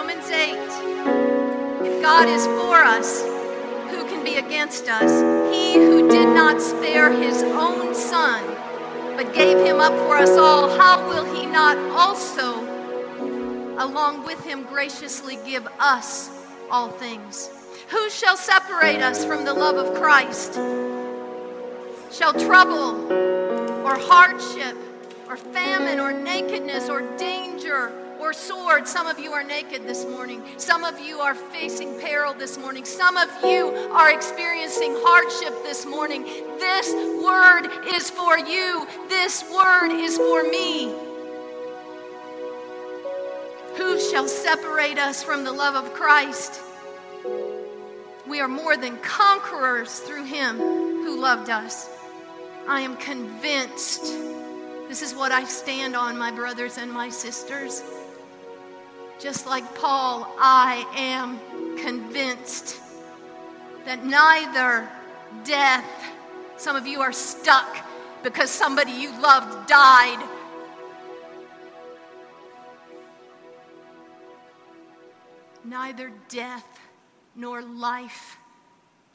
Romans 8. If God is for us, who can be against us? He who did not spare his own son, but gave him up for us all, how will he not also, along with him, graciously give us all things? Who shall separate us from the love of Christ? Shall trouble or hardship or famine or nakedness or danger or sword. Some of you are naked this morning. Some of you are facing peril this morning. Some of you are experiencing hardship this morning. This word is for you. This word is for me. Who shall separate us from the love of Christ? We are more than conquerors through him who loved us. I am convinced. This is what I stand on, my brothers and my sisters. Just like Paul, I am convinced that neither death, some of you are stuck because somebody you loved died. Neither death nor life,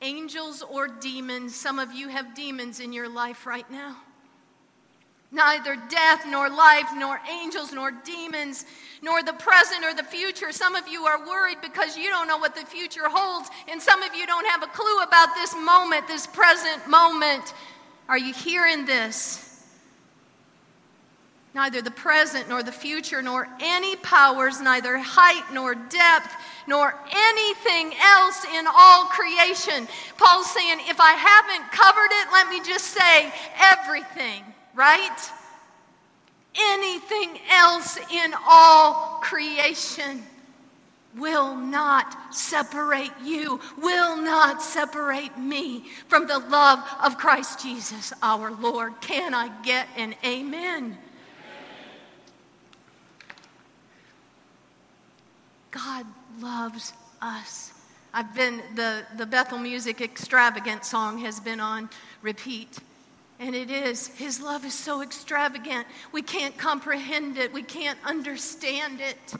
angels or demons, some of you have demons in your life right now Neither death, nor life, nor angels, nor demons, nor the present or the future. Some of you are worried because you don't know what the future holds, and some of you don't have a clue about this moment, this present moment. Are you hearing this? Neither the present, nor the future, nor any powers, neither height, nor depth, nor anything else in all creation. Paul's saying, if I haven't covered it, let me just say everything right? Anything else in all creation will not separate you, will not separate me from the love of Christ Jesus our Lord. Can I get an amen? God loves us. I've been, the, the Bethel Music Extravagant song has been on repeat. And it is. His love is so extravagant. We can't comprehend it, we can't understand it.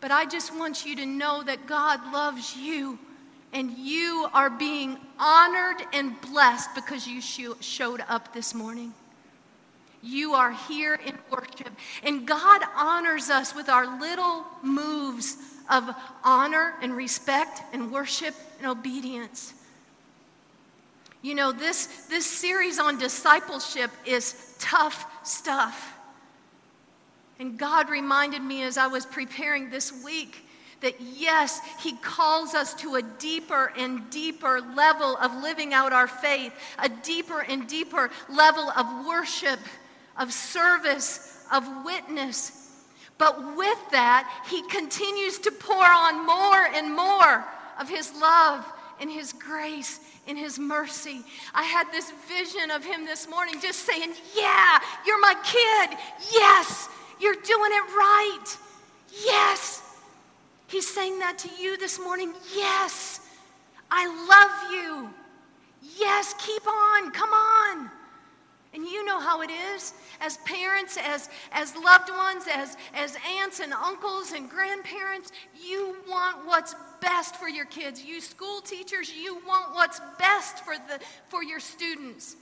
But I just want you to know that God loves you and you are being honored and blessed because you showed up this morning. You are here in worship. And God honors us with our little moves of honor and respect and worship and obedience. You know, this, this series on discipleship is tough stuff. And God reminded me as I was preparing this week that yes, He calls us to a deeper and deeper level of living out our faith, a deeper and deeper level of worship, of service, of witness. But with that, He continues to pour on more and more of His love and His grace in His mercy. I had this vision of Him this morning just saying, Yeah, you're my kid. Yes, you're doing it right. Yes. He's saying that to you this morning. Yes, I love you. Yes, keep on. Come on. And you know how it is as parents, as, as loved ones, as, as aunts and uncles and grandparents. You want what's best for your kids. You school teachers, you want what's best for, the, for your students.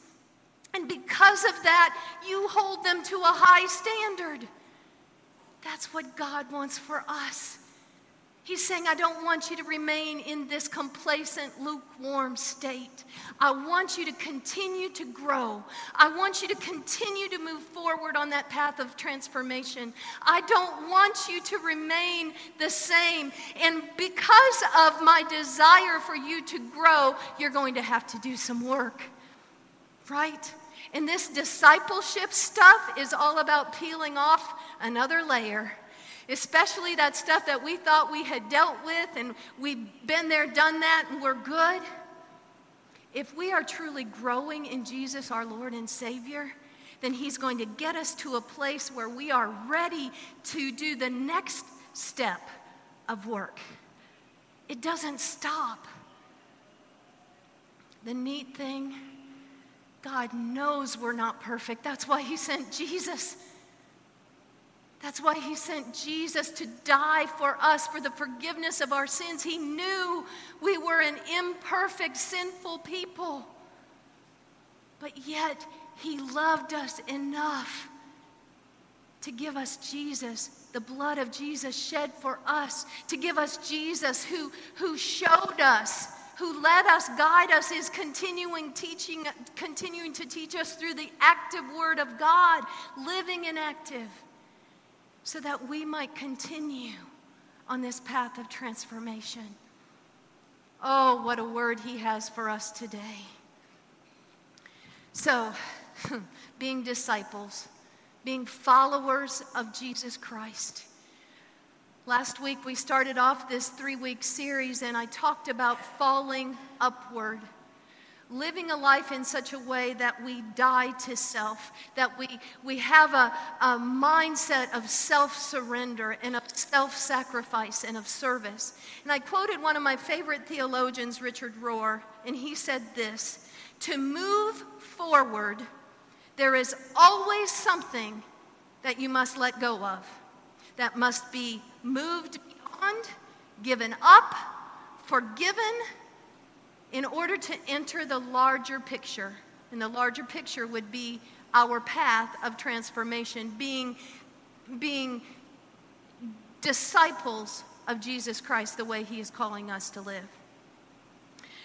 And because of that, you hold them to a high standard. That's what God wants for us. He's saying, I don't want you to remain in this complacent, lukewarm state. I want you to continue to grow. I want you to continue to move forward on that path of transformation. I don't want you to remain the same. And because of my desire for you to grow, you're going to have to do some work, right? And this discipleship stuff is all about peeling off another layer especially that stuff that we thought we had dealt with and we've been there, done that, and we're good. If we are truly growing in Jesus, our Lord and Savior, then He's going to get us to a place where we are ready to do the next step of work. It doesn't stop. The neat thing, God knows we're not perfect. That's why He sent Jesus. That's why he sent Jesus to die for us for the forgiveness of our sins. He knew we were an imperfect, sinful people. But yet, he loved us enough to give us Jesus, the blood of Jesus shed for us, to give us Jesus who, who showed us, who led us, guide us, is continuing teaching, continuing to teach us through the active word of God, living and active, so that we might continue on this path of transformation. Oh, what a word he has for us today. So, being disciples, being followers of Jesus Christ. Last week we started off this three week series and I talked about falling upward. Living a life in such a way that we die to self, that we, we have a, a mindset of self surrender and of self sacrifice and of service. And I quoted one of my favorite theologians, Richard Rohr, and he said this To move forward, there is always something that you must let go of, that must be moved beyond, given up, forgiven, in order to enter the larger picture. And the larger picture would be our path of transformation, being, being disciples of Jesus Christ the way He is calling us to live.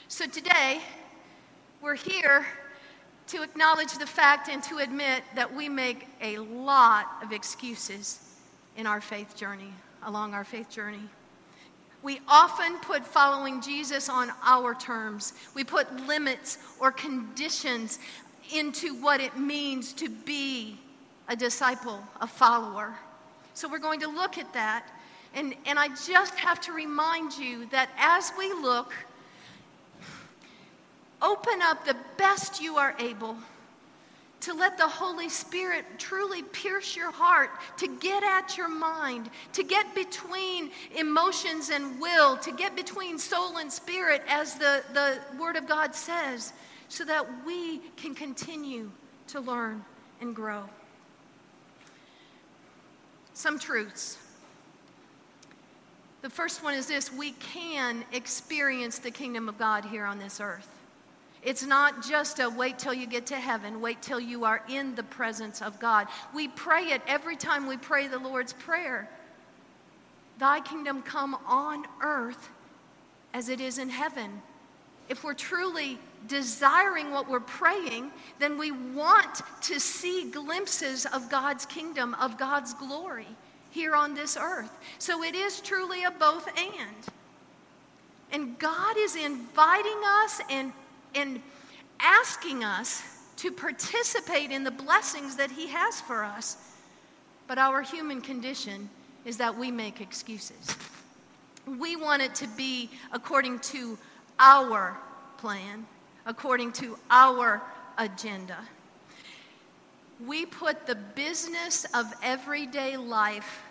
So today, we're here to acknowledge the fact and to admit that we make a lot of excuses in our faith journey, along our faith journey. We often put following Jesus on our terms. We put limits or conditions into what it means to be a disciple, a follower. So we're going to look at that. And, and I just have to remind you that as we look, open up the best you are able to let the Holy Spirit truly pierce your heart, to get at your mind, to get between emotions and will, to get between soul and spirit, as the, the Word of God says, so that we can continue to learn and grow. Some truths. The first one is this we can experience the kingdom of God here on this earth. It's not just a wait till you get to heaven, wait till you are in the presence of God. We pray it every time we pray the Lord's Prayer Thy kingdom come on earth as it is in heaven. If we're truly desiring what we're praying, then we want to see glimpses of God's kingdom, of God's glory here on this earth. So it is truly a both and. And God is inviting us and and asking us to participate in the blessings that He has for us. But our human condition is that we make excuses. We want it to be according to our plan, according to our agenda. We put the business of everyday life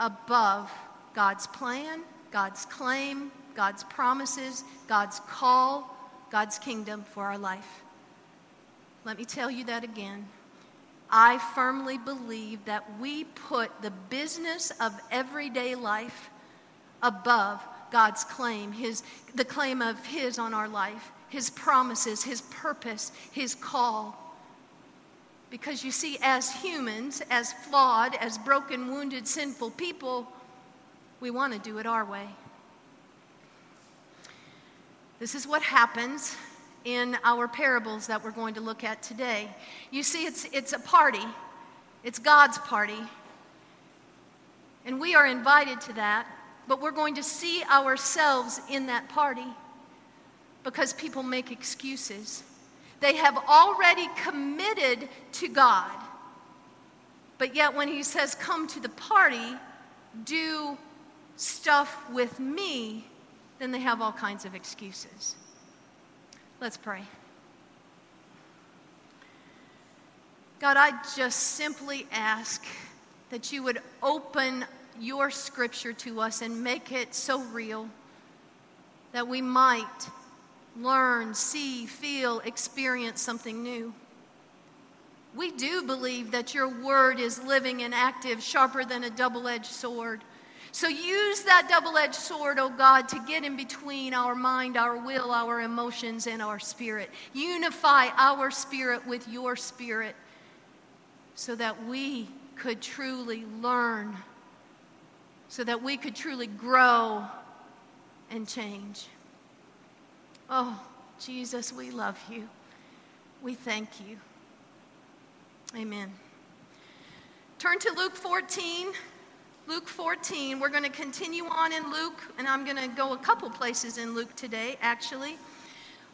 above God's plan, God's claim, God's promises, God's call, God's kingdom for our life. Let me tell you that again. I firmly believe that we put the business of everyday life above God's claim, his, the claim of His on our life, His promises, His purpose, His call. Because you see, as humans, as flawed, as broken, wounded, sinful people, we want to do it our way. This is what happens in our parables that we're going to look at today. You see, it's, it's a party, it's God's party. And we are invited to that, but we're going to see ourselves in that party because people make excuses. They have already committed to God. But yet, when He says, Come to the party, do stuff with me, then they have all kinds of excuses. Let's pray. God, I just simply ask that you would open your scripture to us and make it so real that we might learn, see, feel, experience something new. We do believe that your word is living and active, sharper than a double edged sword. So use that double edged sword, oh God, to get in between our mind, our will, our emotions, and our spirit. Unify our spirit with your spirit so that we could truly learn, so that we could truly grow and change. Oh, Jesus, we love you. We thank you. Amen. Turn to Luke 14. Luke 14. We're going to continue on in Luke, and I'm going to go a couple places in Luke today, actually.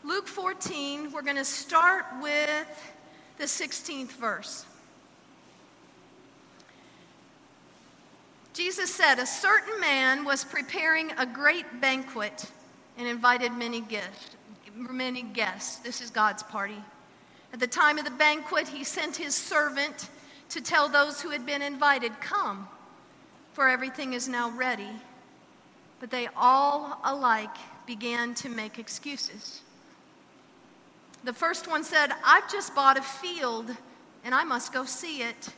Luke 14, we're going to start with the 16th verse. Jesus said, A certain man was preparing a great banquet and invited many guests. Many guests. This is God's party. At the time of the banquet, he sent his servant to tell those who had been invited, Come, for everything is now ready. But they all alike began to make excuses. The first one said, I've just bought a field and I must go see it.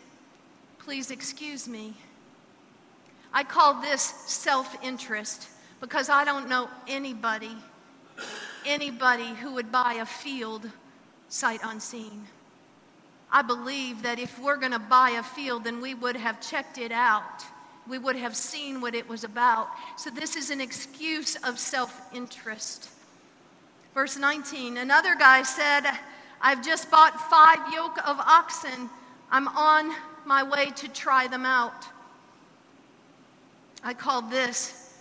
Please excuse me. I call this self interest because I don't know anybody, anybody who would buy a field sight unseen. I believe that if we're going to buy a field, then we would have checked it out. We would have seen what it was about. So, this is an excuse of self interest. Verse 19 Another guy said, I've just bought five yoke of oxen. I'm on my way to try them out. I call this,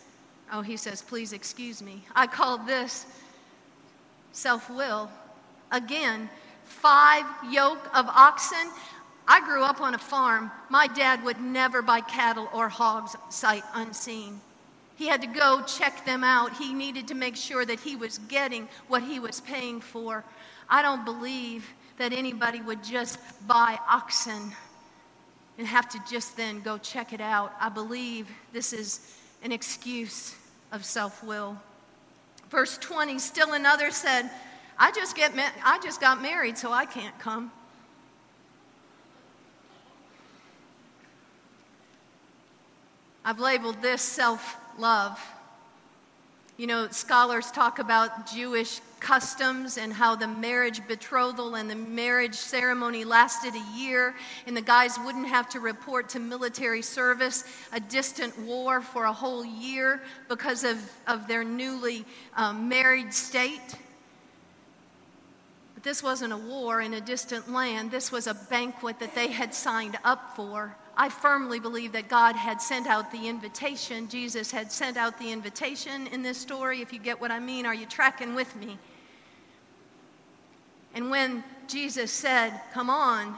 oh, he says, please excuse me. I call this self will. Again, five yoke of oxen. I grew up on a farm. My dad would never buy cattle or hogs sight unseen. He had to go check them out. He needed to make sure that he was getting what he was paying for. I don't believe that anybody would just buy oxen and have to just then go check it out. I believe this is an excuse of self will. Verse 20, still another said, I just, get ma- I just got married, so I can't come. I've labeled this self love. You know, scholars talk about Jewish customs and how the marriage betrothal and the marriage ceremony lasted a year, and the guys wouldn't have to report to military service, a distant war for a whole year because of, of their newly um, married state. But this wasn't a war in a distant land. This was a banquet that they had signed up for. I firmly believe that God had sent out the invitation. Jesus had sent out the invitation in this story. If you get what I mean, are you tracking with me? And when Jesus said, Come on,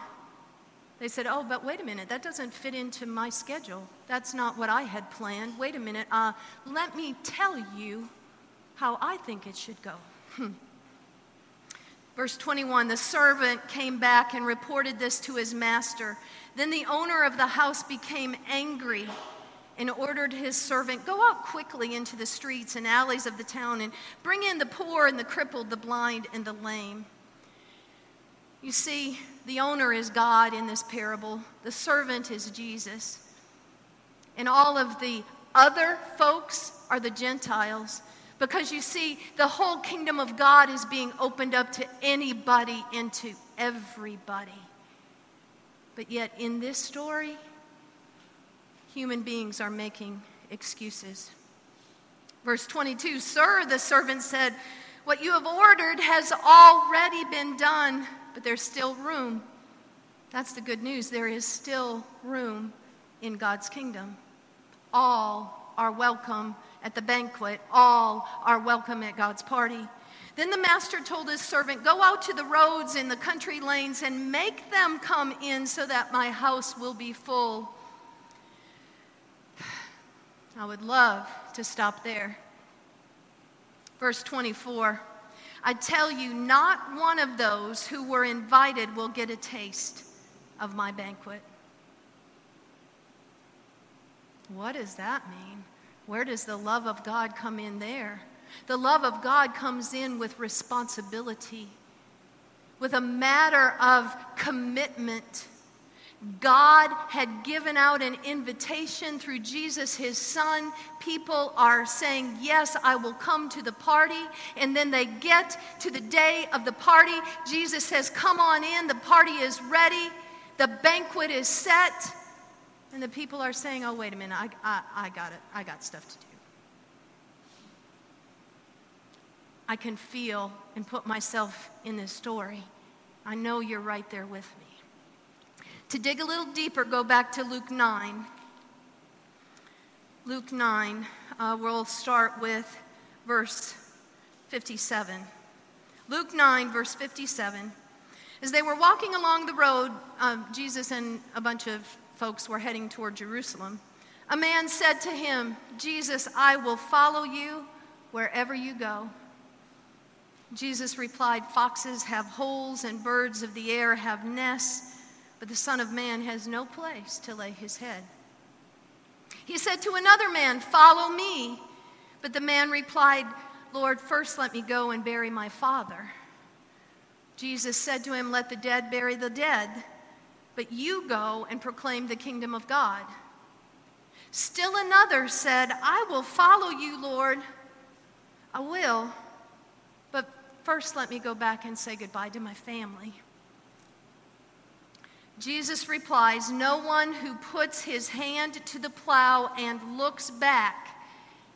they said, Oh, but wait a minute, that doesn't fit into my schedule. That's not what I had planned. Wait a minute, uh, let me tell you how I think it should go. Verse 21 The servant came back and reported this to his master. Then the owner of the house became angry and ordered his servant, Go out quickly into the streets and alleys of the town and bring in the poor and the crippled, the blind and the lame. You see, the owner is God in this parable, the servant is Jesus. And all of the other folks are the Gentiles. Because you see, the whole kingdom of God is being opened up to anybody and to everybody. But yet, in this story, human beings are making excuses. Verse 22 Sir, the servant said, What you have ordered has already been done, but there's still room. That's the good news. There is still room in God's kingdom. All are welcome at the banquet, all are welcome at God's party. Then the master told his servant, Go out to the roads and the country lanes and make them come in so that my house will be full. I would love to stop there. Verse 24 I tell you, not one of those who were invited will get a taste of my banquet. What does that mean? Where does the love of God come in there? The love of God comes in with responsibility. with a matter of commitment. God had given out an invitation through Jesus, his son. People are saying, Yes, I will come to the party. And then they get to the day of the party. Jesus says, Come on in. The party is ready. The banquet is set. And the people are saying, Oh, wait a minute. I, I, I got it. I got stuff to do. I can feel and put myself in this story. I know you're right there with me. To dig a little deeper, go back to Luke 9. Luke 9, uh, we'll start with verse 57. Luke 9, verse 57. As they were walking along the road, um, Jesus and a bunch of folks were heading toward Jerusalem. A man said to him, Jesus, I will follow you wherever you go. Jesus replied, Foxes have holes and birds of the air have nests but the Son of Man has no place to lay his head. He said to another man, Follow me. But the man replied, Lord, first let me go and bury my father. Jesus said to him, Let the dead bury the dead, but you go and proclaim the kingdom of God. Still another said, I will follow you, Lord. I will, but first let me go back and say goodbye to my family. Jesus replies, No one who puts his hand to the plow and looks back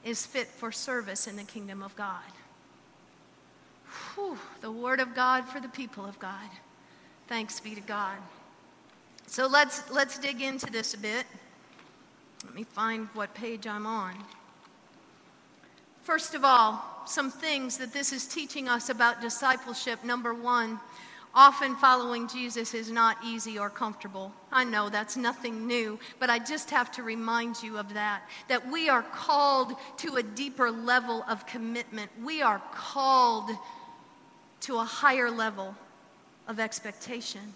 is fit for service in the kingdom of God. Whew, the word of God for the people of God. Thanks be to God. So let's, let's dig into this a bit. Let me find what page I'm on. First of all, some things that this is teaching us about discipleship. Number one, Often following Jesus is not easy or comfortable. I know that's nothing new, but I just have to remind you of that. That we are called to a deeper level of commitment. We are called to a higher level of expectation.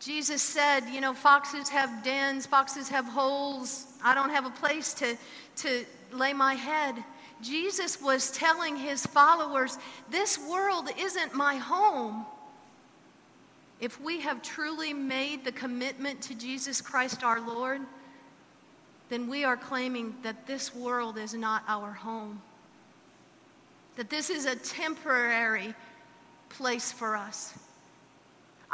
Jesus said, You know, foxes have dens, foxes have holes. I don't have a place to, to lay my head. Jesus was telling his followers, This world isn't my home. If we have truly made the commitment to Jesus Christ our Lord, then we are claiming that this world is not our home. That this is a temporary place for us.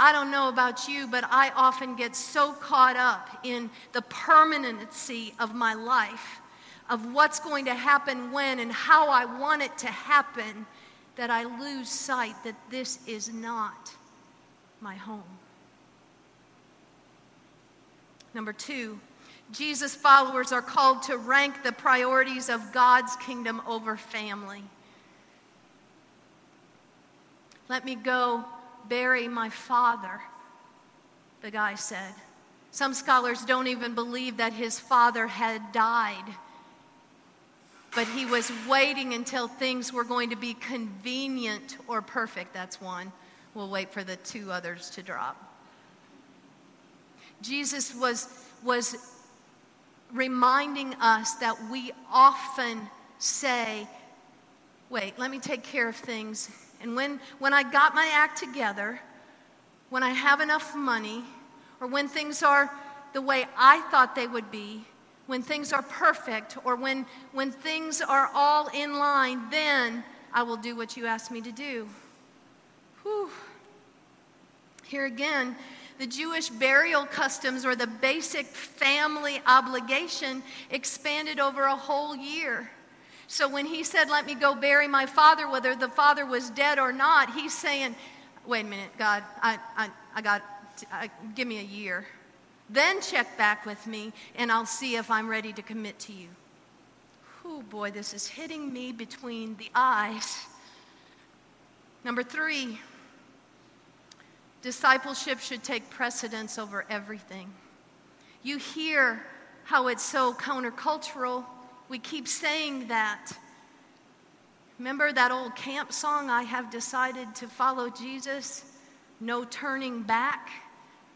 I don't know about you, but I often get so caught up in the permanency of my life, of what's going to happen when and how I want it to happen, that I lose sight that this is not my home. Number two, Jesus' followers are called to rank the priorities of God's kingdom over family. Let me go bury my father, the guy said. Some scholars don't even believe that his father had died, but he was waiting until things were going to be convenient or perfect. That's one. We'll wait for the two others to drop. Jesus was, was reminding us that we often say, Wait, let me take care of things. And when, when I got my act together, when I have enough money, or when things are the way I thought they would be, when things are perfect, or when, when things are all in line, then I will do what you asked me to do. Whew. Here again, the Jewish burial customs or the basic family obligation expanded over a whole year. So when he said, Let me go bury my father, whether the father was dead or not, he's saying, Wait a minute, God, I, I, I got, I, give me a year. Then check back with me, and I'll see if I'm ready to commit to you. Oh boy, this is hitting me between the eyes. Number three, discipleship should take precedence over everything. You hear how it's so countercultural. We keep saying that. Remember that old camp song, I have decided to follow Jesus? No turning back.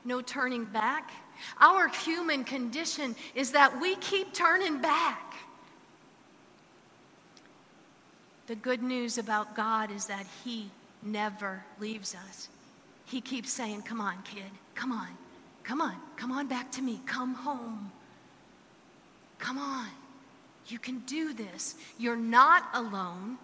No turning back. Our human condition is that we keep turning back. The good news about God is that He never leaves us. He keeps saying, Come on, kid, come on, come on, come on back to me, come home. Come on, you can do this. You're not alone.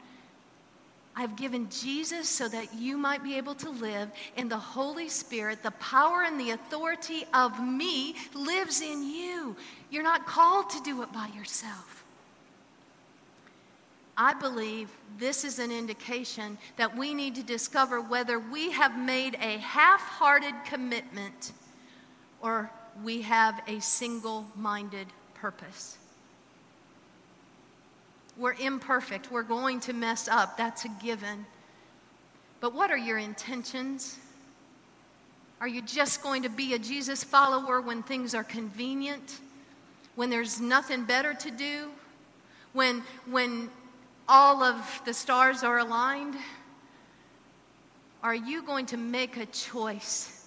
I've given Jesus so that you might be able to live in the Holy Spirit. The power and the authority of me lives in you. You're not called to do it by yourself. I believe this is an indication that we need to discover whether we have made a half hearted commitment or we have a single minded purpose. We're imperfect. We're going to mess up. That's a given. But what are your intentions? Are you just going to be a Jesus follower when things are convenient? When there's nothing better to do? When, when all of the stars are aligned? Are you going to make a choice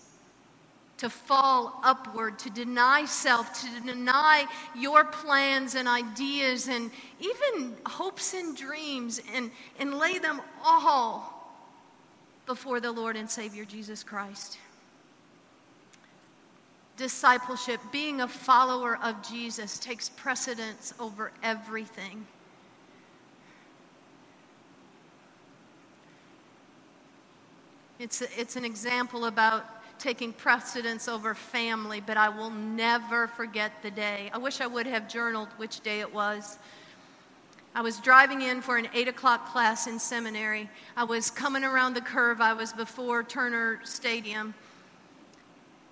to fall upward, to deny self, to deny your plans and ideas and even hopes and dreams and, and lay them all before the Lord and Savior Jesus Christ. Discipleship, being a follower of Jesus, takes precedence over everything. It's, it's an example about taking precedence over family, but I will never forget the day. I wish I would have journaled which day it was. I was driving in for an 8 o'clock class in seminary. I was coming around the curve. I was before Turner Stadium.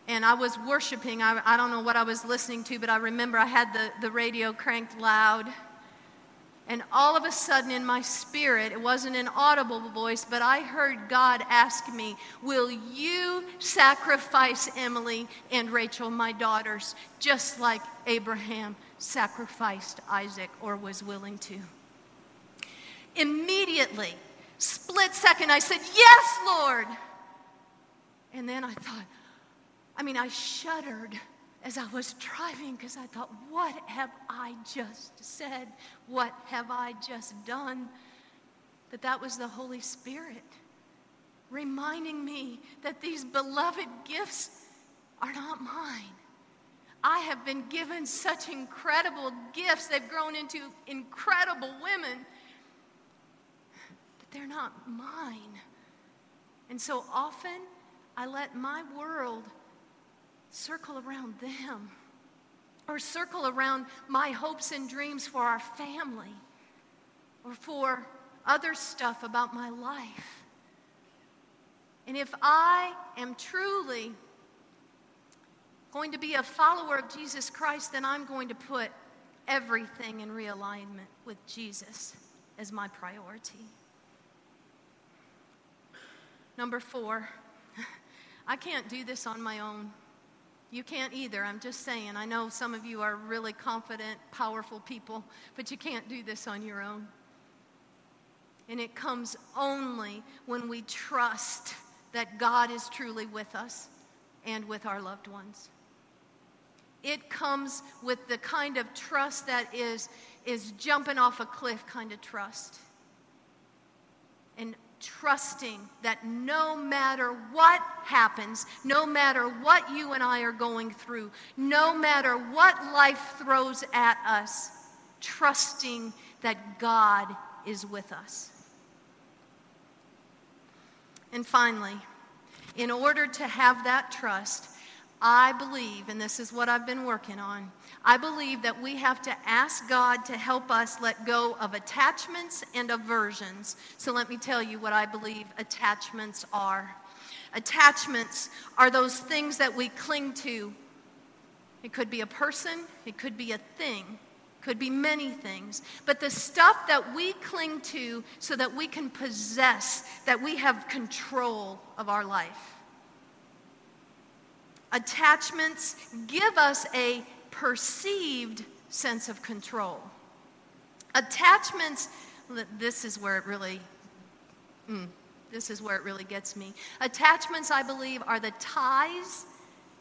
And I was worshiping. I, I don't know what I was listening to, but I remember I had the, the radio cranked loud. And all of a sudden, in my spirit, it wasn't an audible voice, but I heard God ask me, Will you sacrifice Emily and Rachel, my daughters, just like Abraham sacrificed Isaac or was willing to? Immediately, split second, I said, Yes, Lord. And then I thought, I mean, I shuddered as I was driving because I thought, what have I just said? What have I just done? But that was the Holy Spirit reminding me that these beloved gifts are not mine. I have been given such incredible gifts. They've grown into incredible women, but they're not mine. And so often I let my world circle around them or circle around my hopes and dreams for our family or for other stuff about my life. And if I am truly going to be a follower of Jesus Christ, then I'm going to put everything in realignment with Jesus as my priority. Number four, I can't do this on my own. You can't either. I'm just saying. I know some of you are really confident, powerful people, but you can't do this on your own. And it comes only when we trust that God is truly with us and with our loved ones. It comes with the kind of trust that is, is jumping off a cliff kind of trust. And trusting that no matter what happens, no matter what you and I are going through, no matter what life throws at us, trusting that God is with us. And finally, in order to have that trust, I believe, and this is what I've been working on, I believe that we have to ask God to help us let go of attachments and aversions. So let me tell you what I believe attachments are. Attachments are those things that we cling to. It could be a person, it could be a thing, could be many things. But the stuff that we cling to so that we can possess, that we have control of our life. Attachments give us a perceived sense of control. Attachments, this is where it really, mm, this is where it really gets me. Attachments, I believe, are the ties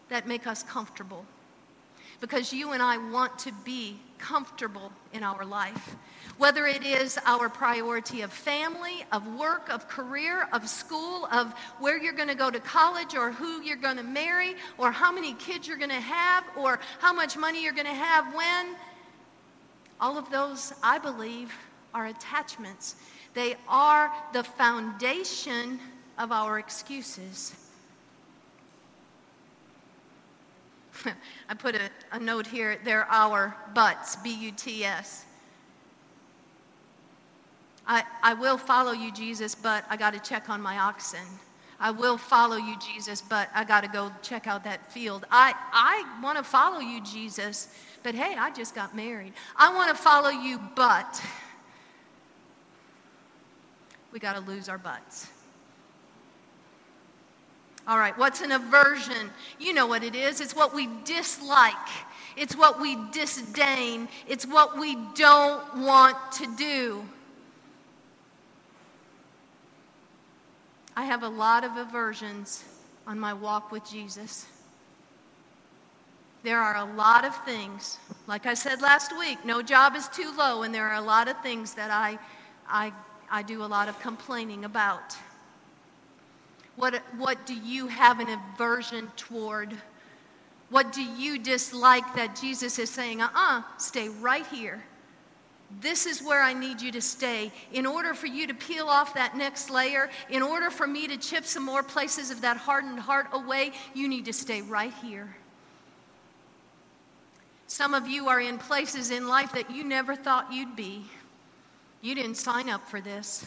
that make us comfortable. Because you and I want to be comfortable in our life. Whether it is our priority of family, of work, of career, of school, of where you're going to go to college, or who you're going to marry, or how many kids you're going to have, or how much money you're going to have when, all of those, I believe, are attachments. They are the foundation of our excuses. I put a, a, note here. They're our butts, B U T S. I, I will follow you, Jesus, but I got to check on my oxen. I will follow you, Jesus, but I got to go check out that field. I, I want to follow you, Jesus, but hey, I just got married. I want to follow you, but we got to lose our butts. All right, what's an aversion? You know what it is. It's what we dislike, it's what we disdain, it's what we don't want to do. I have a lot of aversions on my walk with Jesus. There are a lot of things, like I said last week, no job is too low, and there are a lot of things that I, I, I do a lot of complaining about. What, what do you have an aversion toward? What do you dislike that Jesus is saying, uh uh-uh, uh, stay right here? This is where I need you to stay. In order for you to peel off that next layer, in order for me to chip some more places of that hardened heart away, you need to stay right here. Some of you are in places in life that you never thought you'd be. You didn't sign up for this.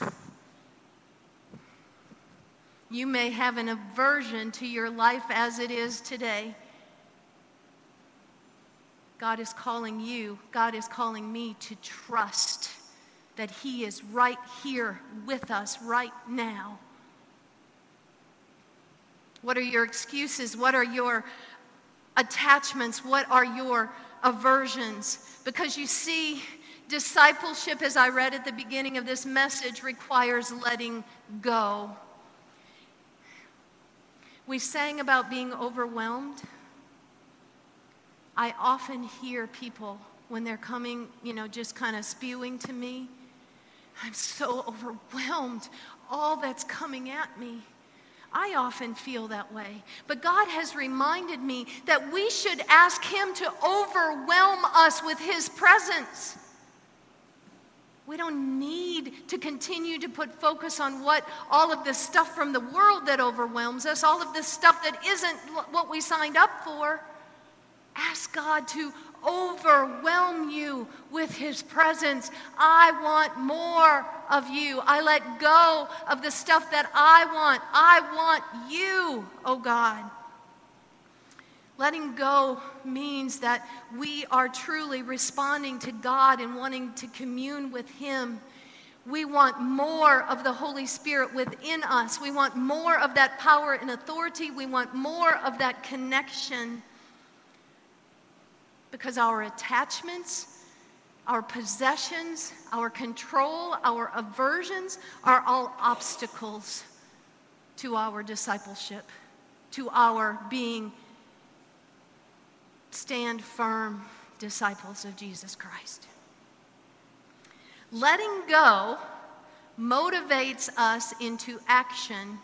You may have an aversion to your life as it is today. God is calling you, God is calling me to trust that He is right here with us right now. What are your excuses? What are your attachments? What are your aversions? Because you see, discipleship, as I read at the beginning of this message, requires letting go. We sang about being overwhelmed. I often hear people when they're coming, you know, just kind of spewing to me. I'm so overwhelmed, all that's coming at me. I often feel that way. But God has reminded me that we should ask Him to overwhelm us with His presence. We don't need to continue to put focus on what all of this stuff from the world that overwhelms us, all of this stuff that isn't what we signed up for. Ask God to overwhelm you with His presence. I want more of you. I let go of the stuff that I want. I want you, oh God. Letting go means that we are truly responding to God and wanting to commune with Him. We want more of the Holy Spirit within us. We want more of that power and authority. We want more of that connection. Because our attachments, our possessions, our control, our aversions are all obstacles to our discipleship, to our being stand firm disciples of Jesus Christ. Letting go motivates us into action.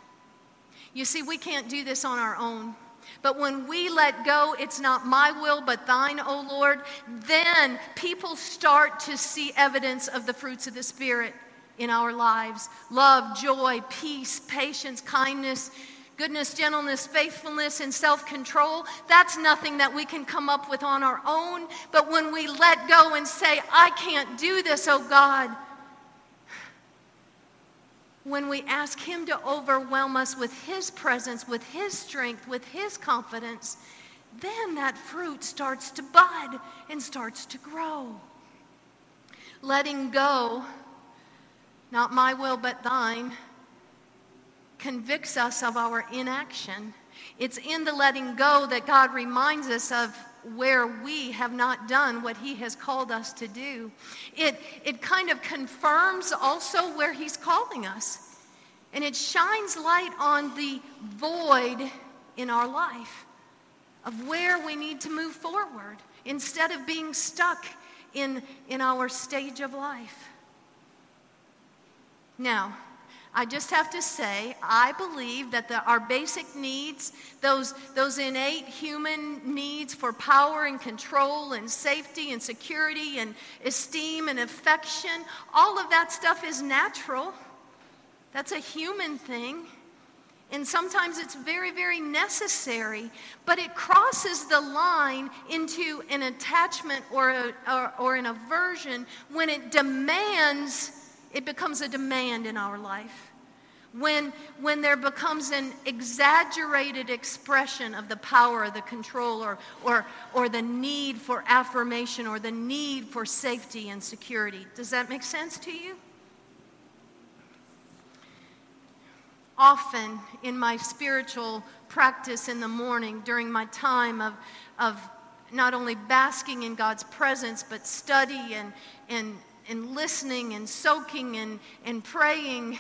You see, we can't do this on our own. But when we let go, it's not my will, but thine, O Lord, then people start to see evidence of the fruits of the Spirit in our lives love, joy, peace, patience, kindness, goodness, gentleness, faithfulness, and self control, that's nothing that we can come up with on our own. But when we let go and say, I can't do this, oh God, when we ask Him to overwhelm us with His presence, with His strength, with His confidence, then that fruit starts to bud and starts to grow. Letting go, not my will but thine, convicts us of our inaction. It's in the letting go that God reminds us of where we have not done what He has called us to do. It, it kind of confirms also where He's calling us. And it shines light on the void in our life of where we need to move forward. instead of being stuck in, in our stage of life. Now, I just have to say, I believe that the, our basic needs, those, those innate human needs for power and control and safety and security and esteem and affection, all of that stuff is natural. That's a human thing. And sometimes it's very, very necessary, but it crosses the line into an attachment or, a, or, or an aversion when it demands it becomes a demand in our life. When, when there becomes an exaggerated expression of the power, the control, or, or, or the need for affirmation, or the need for safety and security. Does that make sense to you? Often in my spiritual practice in the morning, during my time of, of not only basking in God's presence, but study and, and, and listening and soaking and, and praying,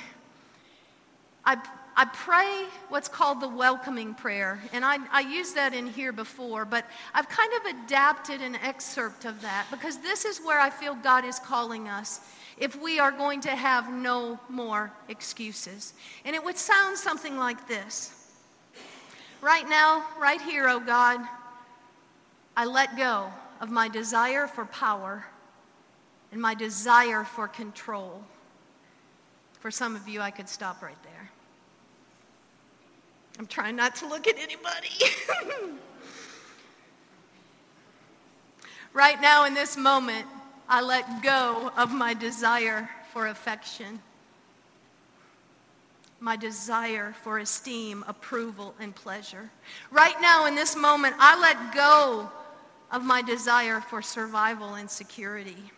I, I pray what's called the welcoming prayer. And I, I used that in here before, but I've kind of adapted an excerpt of that because this is where I feel God is calling us if we are going to have no more excuses. And it would sound something like this Right now, right here, oh God, I let go of my desire for power and my desire for control. For some of you, I could stop right there. I'm trying not to look at anybody. right now, in this moment, I let go of my desire for affection, my desire for esteem, approval, and pleasure. Right now, in this moment, I let go of my desire for survival and security.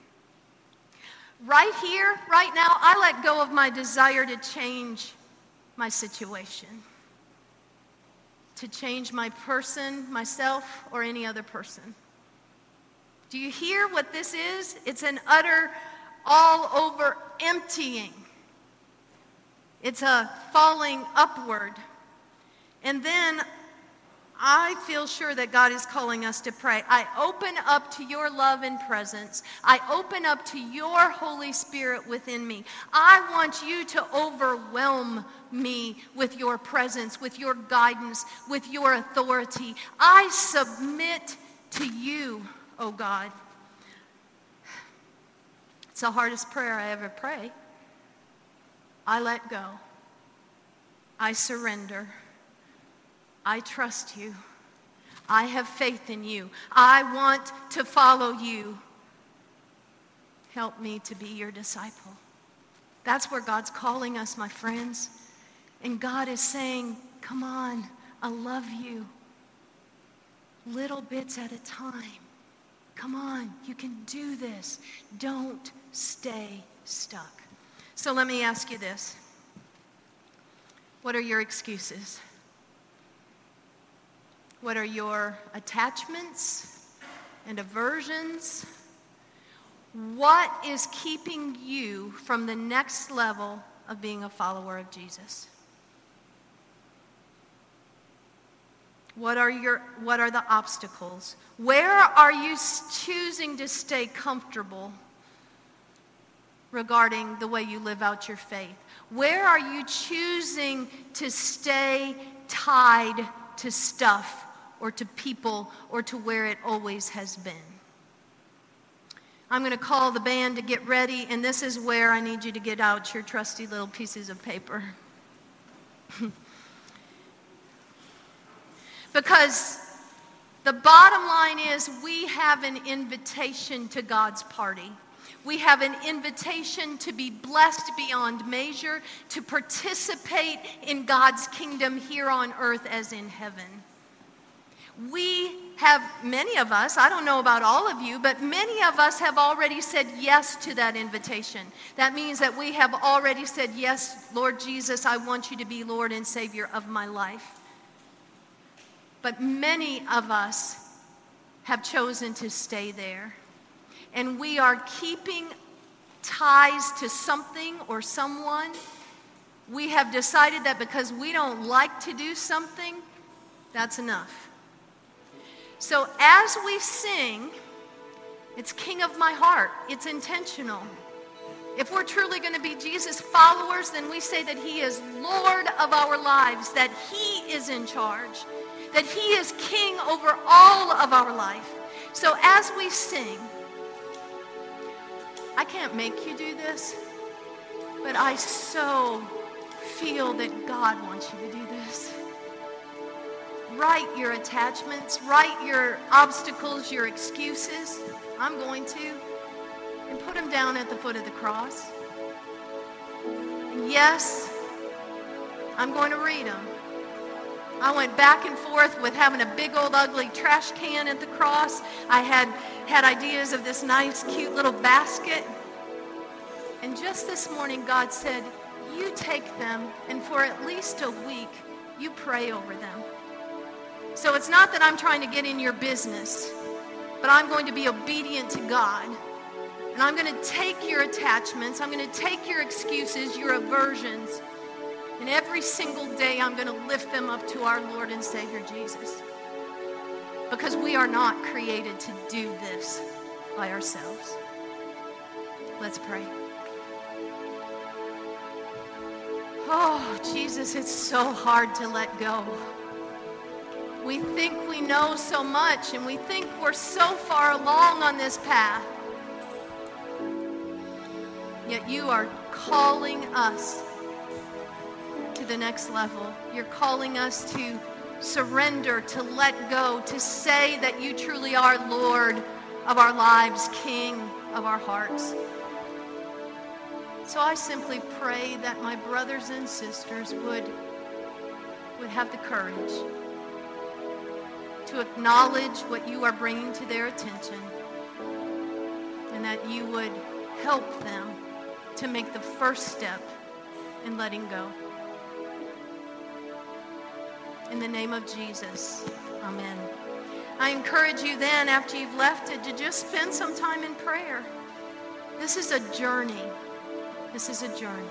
Right here, right now, I let go of my desire to change my situation, to change my person, myself, or any other person. Do you hear what this is? It's an utter, all over emptying. It's a falling upward. And then I feel sure that God is calling us to pray. I open up to your love and presence. I open up to your Holy Spirit within me. I want you to overwhelm me with your presence, with your guidance, with your authority. I submit to you, oh God. It's the hardest prayer I ever pray. I let go. I surrender. I trust you. I have faith in you. I want to follow you. Help me to be your disciple. That's where God's calling us, my friends. And God is saying, Come on, I love you. Little bits at a time. Come on, you can do this. Don't stay stuck. So let me ask you this What are your excuses? What are your attachments and aversions? What is keeping you from the next level of being a follower of Jesus? What are, your, what are the obstacles? Where are you choosing to stay comfortable regarding the way you live out your faith? Where are you choosing to stay tied to stuff or to people or to where it always has been. I'm going to call the band to get ready, and this is where I need you to get out your trusty little pieces of paper. because the bottom line is we have an invitation to God's party. We have an invitation to be blessed beyond measure, to participate in God's kingdom here on earth as in heaven we have, many of us, I don't know about all of you, but many of us have already said yes to that invitation. That means that we have already said, Yes, Lord Jesus, I want you to be Lord and Savior of my life. But many of us have chosen to stay there. And we are keeping ties to something or someone. We have decided that because we don't like to do something, that's enough. So as we sing, it's King of my heart. It's intentional. If we're truly going to be Jesus followers, then we say that he is Lord of our lives, that he is in charge, that he is king over all of our life. So as we sing, I can't make you do this, but I so feel that God wants you to do this. Write your attachments, write your obstacles, your excuses. I'm going to. And put them down at the foot of the cross. And yes, I'm going to read them. I went back and forth with having a big old ugly trash can at the cross. I had had ideas of this nice cute little basket. And just this morning God said, you take them and for at least a week you pray over them. So it's not that I'm trying to get in your business, but I'm going to be obedient to God. And I'm going to take your attachments, I'm going to take your excuses, your aversions, and every single day, I'm going to lift them up to our Lord and Savior Jesus. Because we are not created to do this by ourselves. Let's pray. Oh, Jesus, it's so hard to let go. We think we know so much and we think we're so far along on this path. Yet you are calling us to the next level. You're calling us to surrender, to let go, to say that you truly are Lord of our lives, King of our hearts. So I simply pray that my brothers and sisters would, would have the courage to acknowledge what you are bringing to their attention and that you would help them to make the first step in letting go. In the name of Jesus, amen. I encourage you then, after you've left it, to just spend some time in prayer. This is a journey. This is a journey.